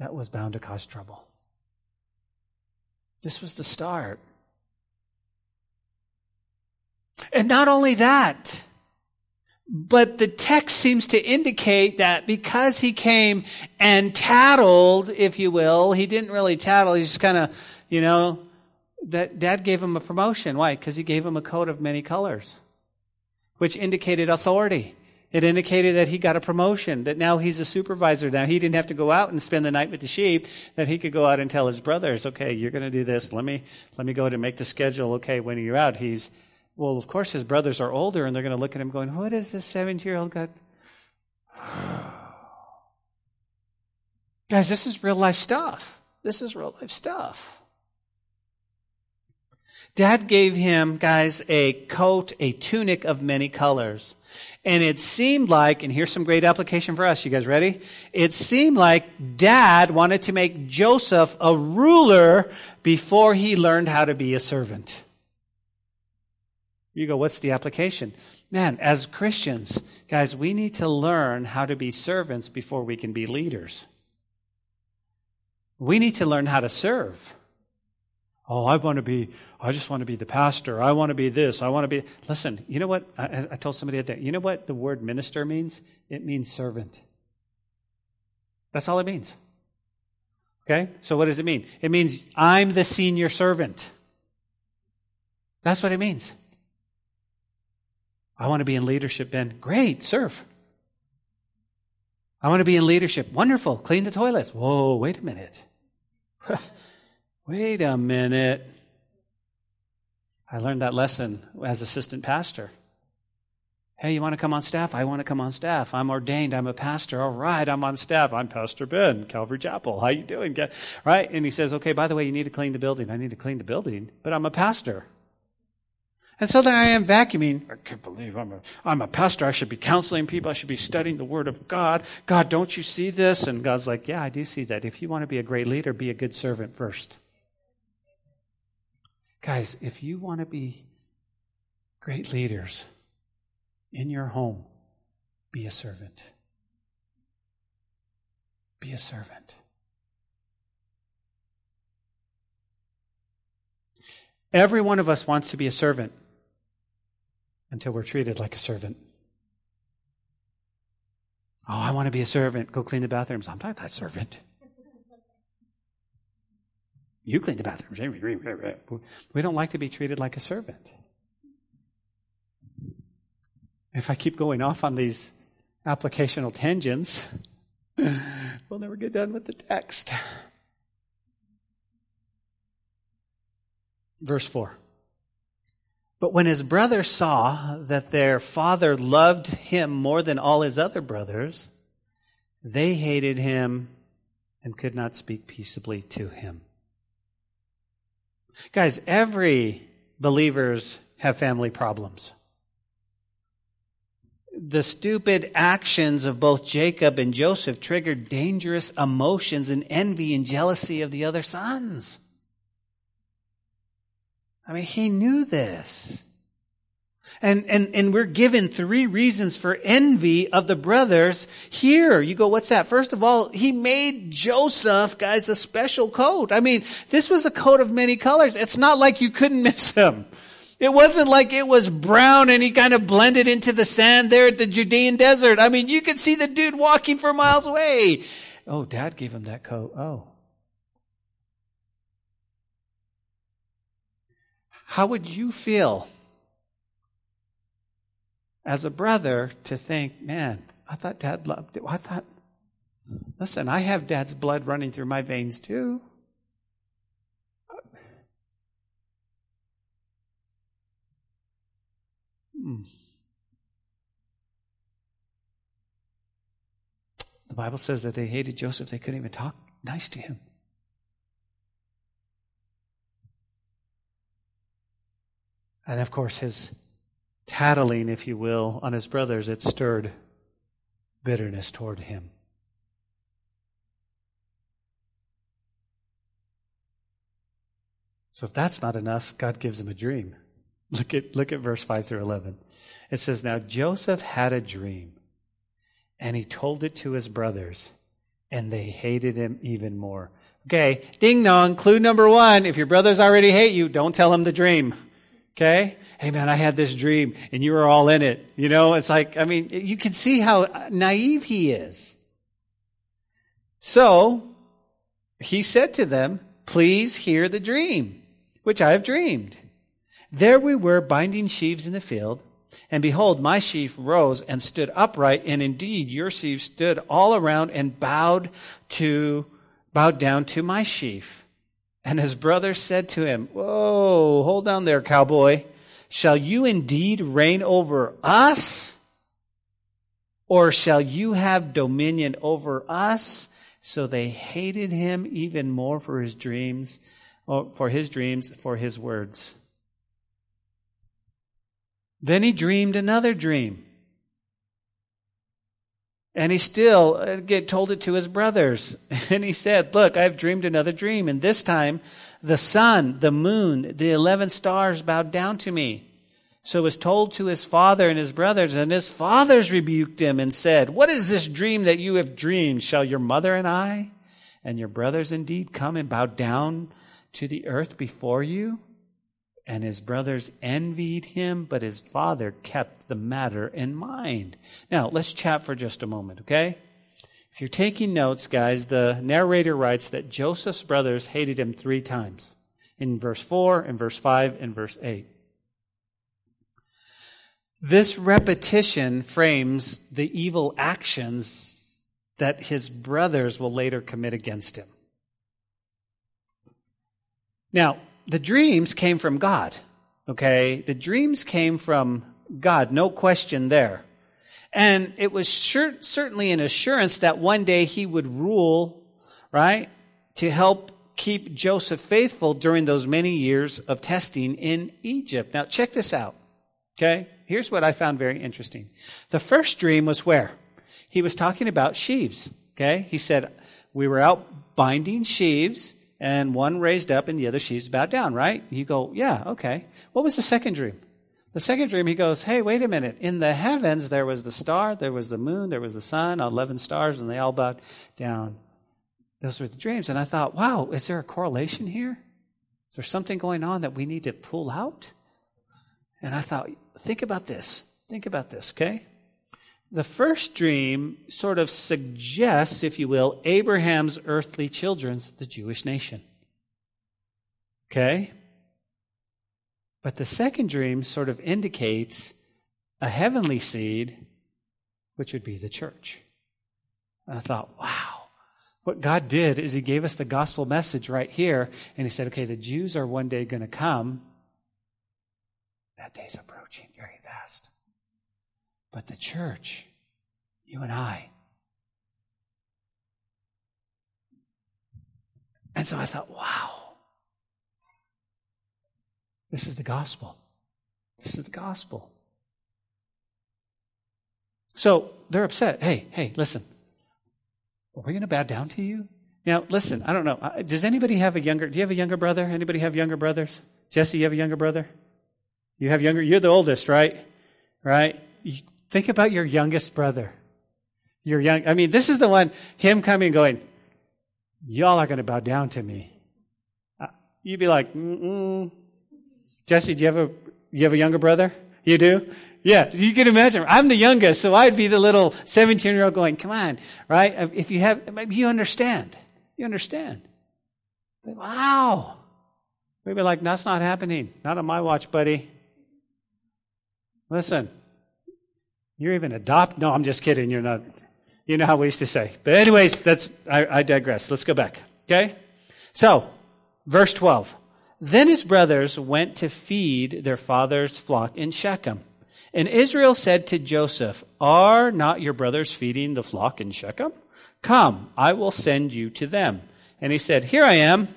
S2: that was bound to cause trouble. This was the start. And not only that, but the text seems to indicate that because he came and tattled, if you will, he didn't really tattle, he just kind of, you know, that dad gave him a promotion. Why? Because he gave him a coat of many colors, which indicated authority. It indicated that he got a promotion, that now he's a supervisor. Now he didn't have to go out and spend the night with the sheep, that he could go out and tell his brothers, okay, you're going to do this. Let me, let me go and make the schedule. Okay, when are you're out, he's, well, of course his brothers are older and they're going to look at him going, what is this 70 year old got? Guys, this is real life stuff. This is real life stuff. Dad gave him, guys, a coat, a tunic of many colors. And it seemed like, and here's some great application for us. You guys ready? It seemed like dad wanted to make Joseph a ruler before he learned how to be a servant. You go, what's the application? Man, as Christians, guys, we need to learn how to be servants before we can be leaders. We need to learn how to serve. Oh, I want to be, I just want to be the pastor. I want to be this. I want to be. Listen, you know what? I, I told somebody at that. You know what the word minister means? It means servant. That's all it means. Okay? So what does it mean? It means I'm the senior servant. That's what it means. I want to be in leadership, Ben. Great, serve. I want to be in leadership. Wonderful. Clean the toilets. Whoa, wait a minute. Wait a minute. I learned that lesson as assistant pastor. Hey, you want to come on staff? I want to come on staff. I'm ordained. I'm a pastor. All right, I'm on staff. I'm Pastor Ben, Calvary Chapel. How you doing? Right? And he says, okay, by the way, you need to clean the building. I need to clean the building, but I'm a pastor. And so there I am vacuuming. I can't believe I'm a, I'm a pastor. I should be counseling people. I should be studying the Word of God. God, don't you see this? And God's like, yeah, I do see that. If you want to be a great leader, be a good servant first. Guys, if you want to be great leaders in your home, be a servant. Be a servant. Every one of us wants to be a servant until we're treated like a servant. Oh, I want to be a servant. Go clean the bathrooms. I'm not that servant. You clean the bathrooms. We don't like to be treated like a servant. If I keep going off on these applicational tangents, we'll never get done with the text. Verse 4. But when his brothers saw that their father loved him more than all his other brothers, they hated him and could not speak peaceably to him. Guys, every believers have family problems. The stupid actions of both Jacob and Joseph triggered dangerous emotions and envy and jealousy of the other sons. I mean, he knew this. And, and, and we're given three reasons for envy of the brothers here. You go, what's that? First of all, he made Joseph, guys, a special coat. I mean, this was a coat of many colors. It's not like you couldn't miss him. It wasn't like it was brown and he kind of blended into the sand there at the Judean desert. I mean, you could see the dude walking for miles away. Oh, dad gave him that coat. Oh. How would you feel as a brother to think, man, I thought dad loved it. I thought, listen, I have dad's blood running through my veins too. Hmm. The Bible says that they hated Joseph. They couldn't even talk nice to him. And of course, his tattling, if you will, on his brothers, it stirred bitterness toward him. So if that's not enough, God gives him a dream. Look at, look at verse 5 through 11. It says, Now Joseph had a dream, and he told it to his brothers, and they hated him even more. Okay, ding dong, clue number one. If your brothers already hate you, don't tell them the dream. Okay? Hey man, I had this dream and you were all in it. You know, it's like, I mean, you can see how naive he is. So, he said to them, please hear the dream, which I have dreamed. There we were binding sheaves in the field, and behold, my sheaf rose and stood upright, and indeed your sheaf stood all around and bowed to, bowed down to my sheaf. And his brother said to him, Whoa, hold on there, cowboy. Shall you indeed reign over us? Or shall you have dominion over us? So they hated him even more for his dreams, oh, for his dreams, for his words. Then he dreamed another dream. And he still uh, told it to his brothers. And he said, Look, I've dreamed another dream. And this time, the sun, the moon, the 11 stars bowed down to me. So it was told to his father and his brothers, and his fathers rebuked him and said, What is this dream that you have dreamed? Shall your mother and I and your brothers indeed come and bow down to the earth before you? And his brothers envied him, but his father kept the matter in mind. Now, let's chat for just a moment, okay? If you're taking notes, guys, the narrator writes that Joseph's brothers hated him three times in verse 4, in verse 5, and verse 8. This repetition frames the evil actions that his brothers will later commit against him. Now, the dreams came from God. Okay? The dreams came from God, no question there. And it was sure, certainly an assurance that one day he would rule, right? To help keep Joseph faithful during those many years of testing in Egypt. Now, check this out. Okay? Here's what I found very interesting. The first dream was where? He was talking about sheaves. Okay? He said, We were out binding sheaves and one raised up and the other sheaves bowed down, right? You go, yeah, okay. What was the second dream? The second dream, he goes, hey, wait a minute. In the heavens, there was the star, there was the moon, there was the sun, 11 stars, and they all bowed down. Those were the dreams. And I thought, wow, is there a correlation here? Is there something going on that we need to pull out? And I thought, think about this. Think about this, okay? The first dream sort of suggests, if you will, Abraham's earthly children's the Jewish nation. Okay? But the second dream sort of indicates a heavenly seed, which would be the church. And I thought, wow. What God did is He gave us the gospel message right here, and He said, okay, the Jews are one day going to come. That day's approaching very. But the church, you and I. And so I thought, wow, this is the gospel. This is the gospel. So they're upset. Hey, hey, listen. Are we going to bow down to you? Now, listen, I don't know. Does anybody have a younger, do you have a younger brother? Anybody have younger brothers? Jesse, you have a younger brother? You have younger, you're the oldest, right? Right? Think about your youngest brother. Your young, I mean, this is the one, him coming going, y'all are going to bow down to me. Uh, you'd be like, mm Jesse, do you have a, you have a younger brother? You do? Yeah, you can imagine. I'm the youngest, so I'd be the little 17 year old going, come on, right? If you have, you understand. You understand. But, wow. Maybe like, that's not happening. Not on my watch, buddy. Listen, you're even adopt. No, I'm just kidding. You're not. You know how we used to say. But anyways, that's, I, I digress. Let's go back. Okay? So, verse 12. Then his brothers went to feed their father's flock in Shechem. And Israel said to Joseph, Are not your brothers feeding the flock in Shechem? Come, I will send you to them. And he said, Here I am.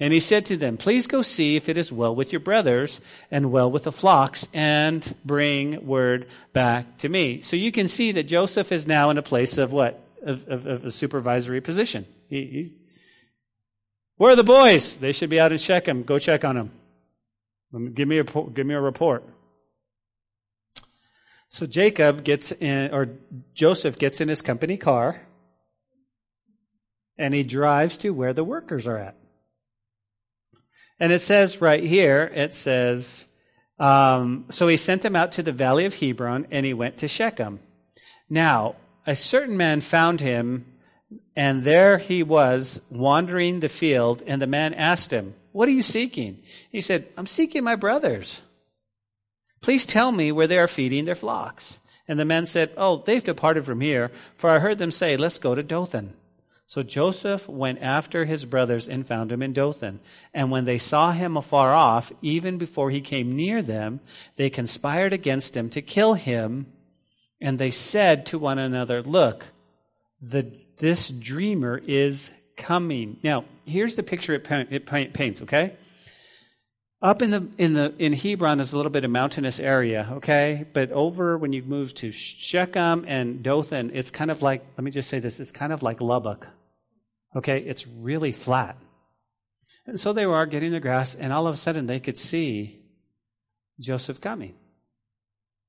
S2: And he said to them, Please go see if it is well with your brothers and well with the flocks, and bring word back to me. So you can see that Joseph is now in a place of what? Of, of, of a supervisory position. He, Where are the boys? They should be out in Shechem. Go check on them. Give me a, give me a report. So Jacob gets in, or Joseph gets in his company car, and he drives to where the workers are at. And it says right here, it says, um, so he sent them out to the valley of Hebron, and he went to Shechem. Now, a certain man found him, and there he was wandering the field, and the man asked him, What are you seeking? He said, I'm seeking my brothers. Please tell me where they are feeding their flocks. And the man said, Oh, they've departed from here, for I heard them say, Let's go to Dothan. So Joseph went after his brothers and found him in Dothan. And when they saw him afar off, even before he came near them, they conspired against him to kill him. And they said to one another, Look, the, this dreamer is coming. Now, here's the picture it, it paints, okay? Up in the in the in Hebron is a little bit of mountainous area, okay? But over when you move to Shechem and Dothan, it's kind of like let me just say this, it's kind of like Lubbock. Okay? It's really flat. And so they were getting the grass, and all of a sudden they could see Joseph coming.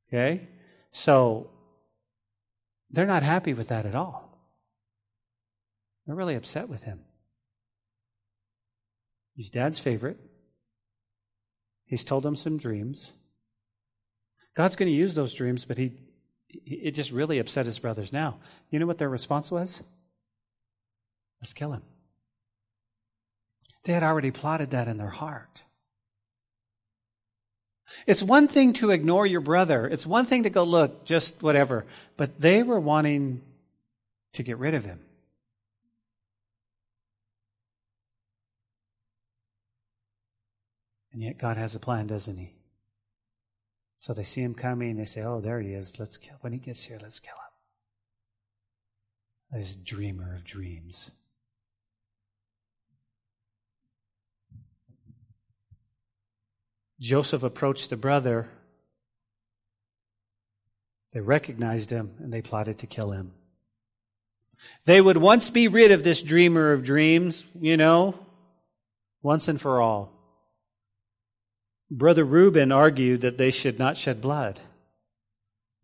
S2: Okay? So they're not happy with that at all. They're really upset with him. He's dad's favorite. He's told them some dreams. God's going to use those dreams, but he, it just really upset his brothers. Now, you know what their response was? Let's kill him. They had already plotted that in their heart. It's one thing to ignore your brother. It's one thing to go, look, just whatever. But they were wanting to get rid of him. And yet God has a plan, doesn't He? So they see him coming, they say, Oh, there he is. Let's kill when he gets here, let's kill him. This dreamer of dreams. Joseph approached the brother. They recognized him and they plotted to kill him. They would once be rid of this dreamer of dreams, you know, once and for all. Brother Reuben argued that they should not shed blood.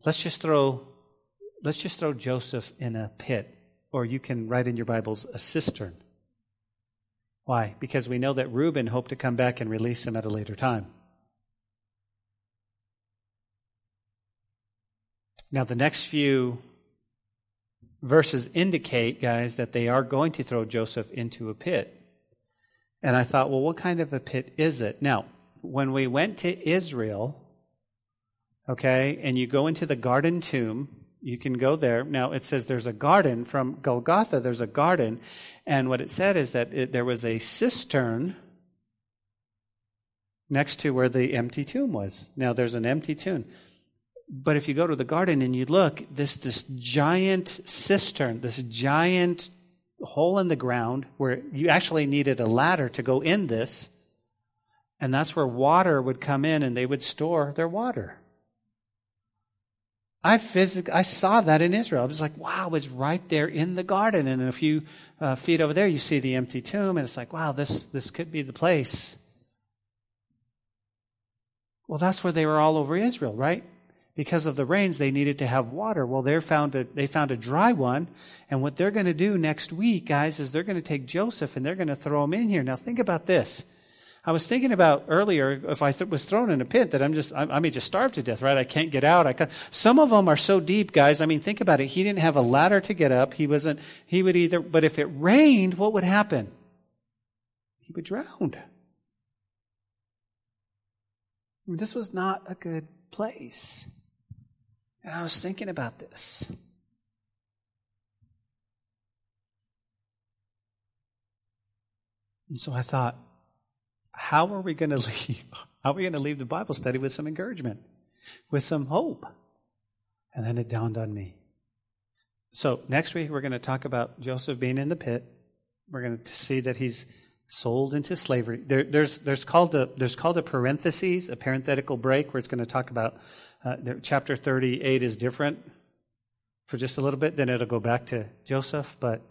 S2: Let's just throw let's just throw Joseph in a pit, or you can write in your Bibles a cistern. Why? Because we know that Reuben hoped to come back and release him at a later time. Now, the next few verses indicate, guys, that they are going to throw Joseph into a pit. And I thought, well, what kind of a pit is it? Now, when we went to Israel, okay, and you go into the garden tomb, you can go there. Now, it says there's a garden from Golgotha, there's a garden. And what it said is that it, there was a cistern next to where the empty tomb was. Now, there's an empty tomb. But if you go to the garden and you look, this, this giant cistern, this giant hole in the ground where you actually needed a ladder to go in this, and that's where water would come in and they would store their water. I physically, I saw that in Israel. I was like, wow, it's right there in the garden. And a few uh, feet over there, you see the empty tomb, and it's like, wow, this, this could be the place. Well, that's where they were all over Israel, right? because of the rains, they needed to have water. Well, they found a, they found a dry one. And what they're going to do next week, guys, is they're going to take Joseph and they're going to throw him in here. Now, think about this. I was thinking about earlier if I th- was thrown in a pit that I'm just, I, I may just starve to death, right? I can't get out. I can't. Some of them are so deep, guys. I mean, think about it. He didn't have a ladder to get up. He wasn't, he would either, but if it rained, what would happen? He would drown. I mean, this was not a good place. And I was thinking about this. And so I thought, how are we going to leave? How are we going to leave the Bible study with some encouragement, with some hope? And then it dawned on me. So next week we're going to talk about Joseph being in the pit. We're going to see that he's sold into slavery. There, there's, there's, called a, there's called a parenthesis, a parenthetical break, where it's going to talk about uh, chapter 38 is different for just a little bit, then it'll go back to Joseph, but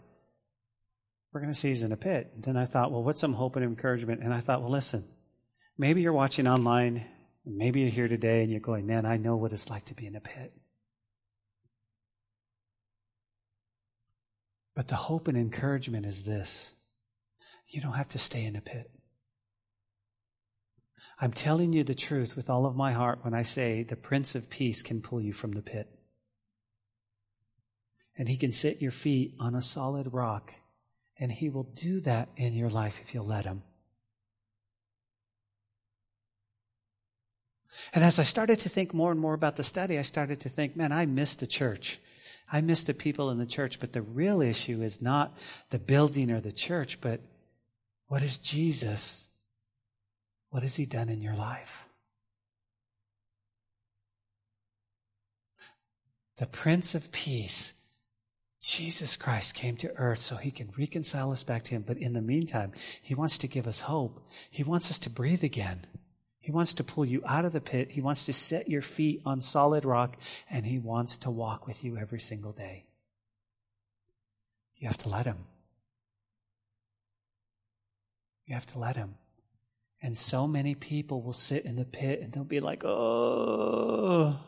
S2: we're going to see he's in a pit. And then I thought, well, what's some hope and encouragement? And I thought, well, listen, maybe you're watching online, maybe you're here today and you're going, man, I know what it's like to be in a pit. But the hope and encouragement is this you don't have to stay in a pit. I'm telling you the truth with all of my heart when I say the Prince of Peace can pull you from the pit. And he can set your feet on a solid rock. And he will do that in your life if you'll let him. And as I started to think more and more about the study, I started to think, man, I miss the church. I miss the people in the church. But the real issue is not the building or the church, but what is Jesus what has He done in your life? The Prince of Peace, Jesus Christ, came to earth so He can reconcile us back to Him. But in the meantime, He wants to give us hope. He wants us to breathe again. He wants to pull you out of the pit. He wants to set your feet on solid rock, and He wants to walk with you every single day. You have to let Him. You have to let Him. And so many people will sit in the pit and they'll be like, oh.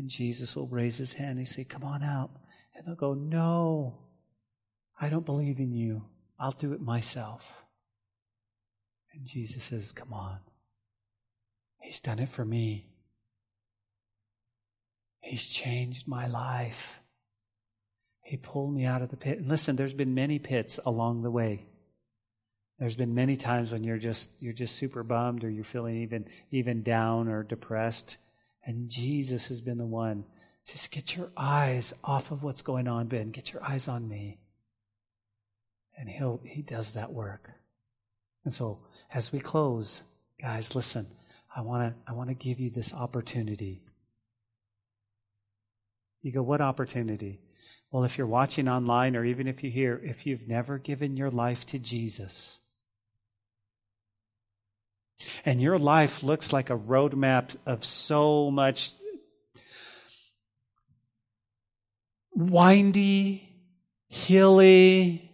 S2: And Jesus will raise his hand and say, Come on out. And they'll go, No, I don't believe in you. I'll do it myself. And Jesus says, Come on. He's done it for me. He's changed my life. He pulled me out of the pit. And listen, there's been many pits along the way. There's been many times when you're just you're just super bummed or you're feeling even even down or depressed. And Jesus has been the one. Just get your eyes off of what's going on, Ben. Get your eyes on me. And he'll he does that work. And so as we close, guys, listen, I wanna I wanna give you this opportunity. You go, what opportunity? Well, if you're watching online or even if you're here, if you've never given your life to Jesus, and your life looks like a roadmap of so much windy, hilly,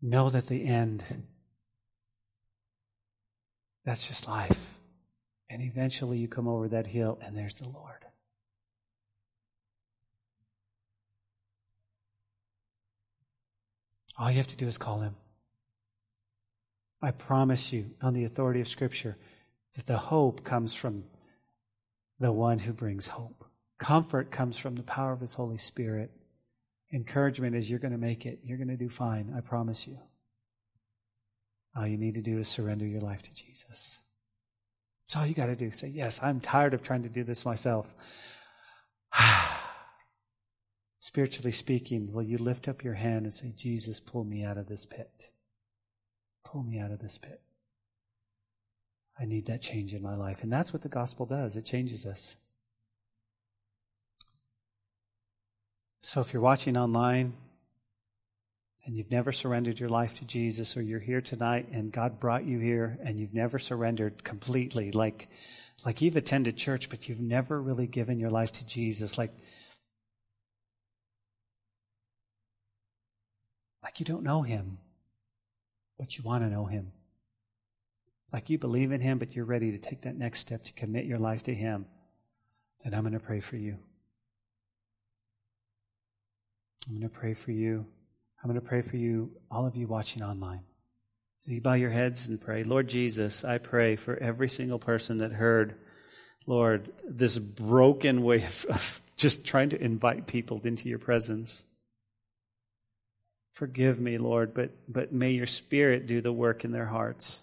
S2: know that the end, that's just life. And eventually you come over that hill and there's the Lord. All you have to do is call him. I promise you, on the authority of Scripture, that the hope comes from the one who brings hope. Comfort comes from the power of his Holy Spirit. Encouragement is you're going to make it. You're going to do fine. I promise you. All you need to do is surrender your life to Jesus. That's all you got to do. Say, Yes, I'm tired of trying to do this myself. Ah. Spiritually speaking, will you lift up your hand and say, Jesus, pull me out of this pit? Pull me out of this pit. I need that change in my life. And that's what the gospel does it changes us. So if you're watching online and you've never surrendered your life to Jesus, or you're here tonight and God brought you here and you've never surrendered completely, like, like you've attended church, but you've never really given your life to Jesus, like, like you don't know him, but you want to know him. Like you believe in him, but you're ready to take that next step to commit your life to him, then I'm going to pray for you. I'm going to pray for you. I'm going to pray for you, all of you watching online. So you bow your heads and pray. Lord Jesus, I pray for every single person that heard, Lord, this broken way of just trying to invite people into your presence. Forgive me, Lord, but, but may your Spirit do the work in their hearts.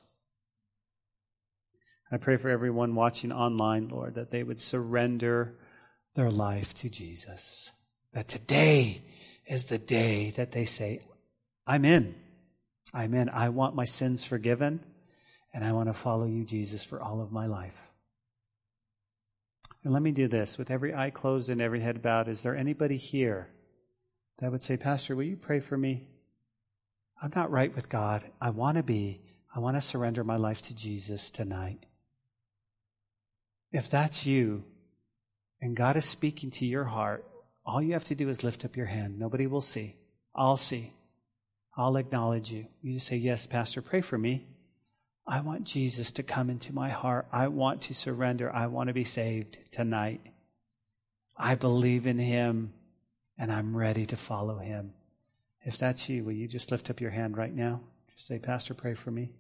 S2: I pray for everyone watching online, Lord, that they would surrender their life to Jesus. That today is the day that they say, I'm in. I'm in. I want my sins forgiven, and I want to follow you, Jesus, for all of my life. And let me do this with every eye closed and every head bowed. Is there anybody here that would say, Pastor, will you pray for me? I'm not right with God. I want to be. I want to surrender my life to Jesus tonight. If that's you, and God is speaking to your heart, all you have to do is lift up your hand. Nobody will see. I'll see. I'll acknowledge you. You just say, Yes, Pastor, pray for me. I want Jesus to come into my heart. I want to surrender. I want to be saved tonight. I believe in Him and I'm ready to follow Him. If that's you, will you just lift up your hand right now? Just say, Pastor, pray for me.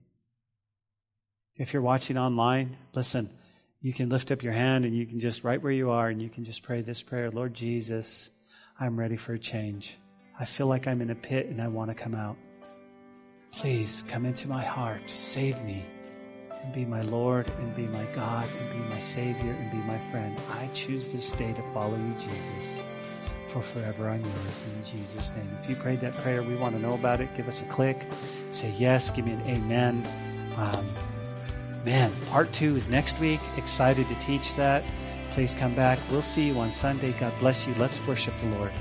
S2: If you're watching online, listen, you can lift up your hand and you can just, right where you are, and you can just pray this prayer Lord Jesus, I'm ready for a change. I feel like I'm in a pit and I want to come out. Please come into my heart, save me, and be my Lord, and be my God, and be my Savior, and be my friend. I choose this day to follow you, Jesus. For forever I'm yours in Jesus' name. If you prayed that prayer, we want to know about it. Give us a click. Say yes. Give me an amen. Um, Man, part two is next week. Excited to teach that. Please come back. We'll see you on Sunday. God bless you. Let's worship the Lord.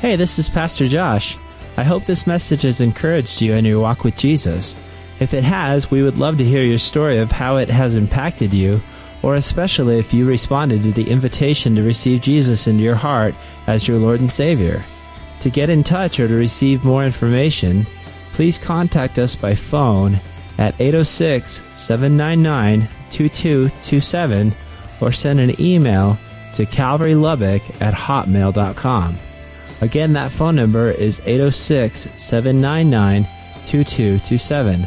S1: Hey, this is Pastor Josh. I hope this message has encouraged you in your walk with Jesus. If it has, we would love to hear your story of how it has impacted you, or especially if you responded to the invitation to receive Jesus into your heart as your Lord and Savior. To get in touch or to receive more information, please contact us by phone at 806 799 2227 or send an email to calvarylubbock at hotmail.com. Again, that phone number is 806 799 2227.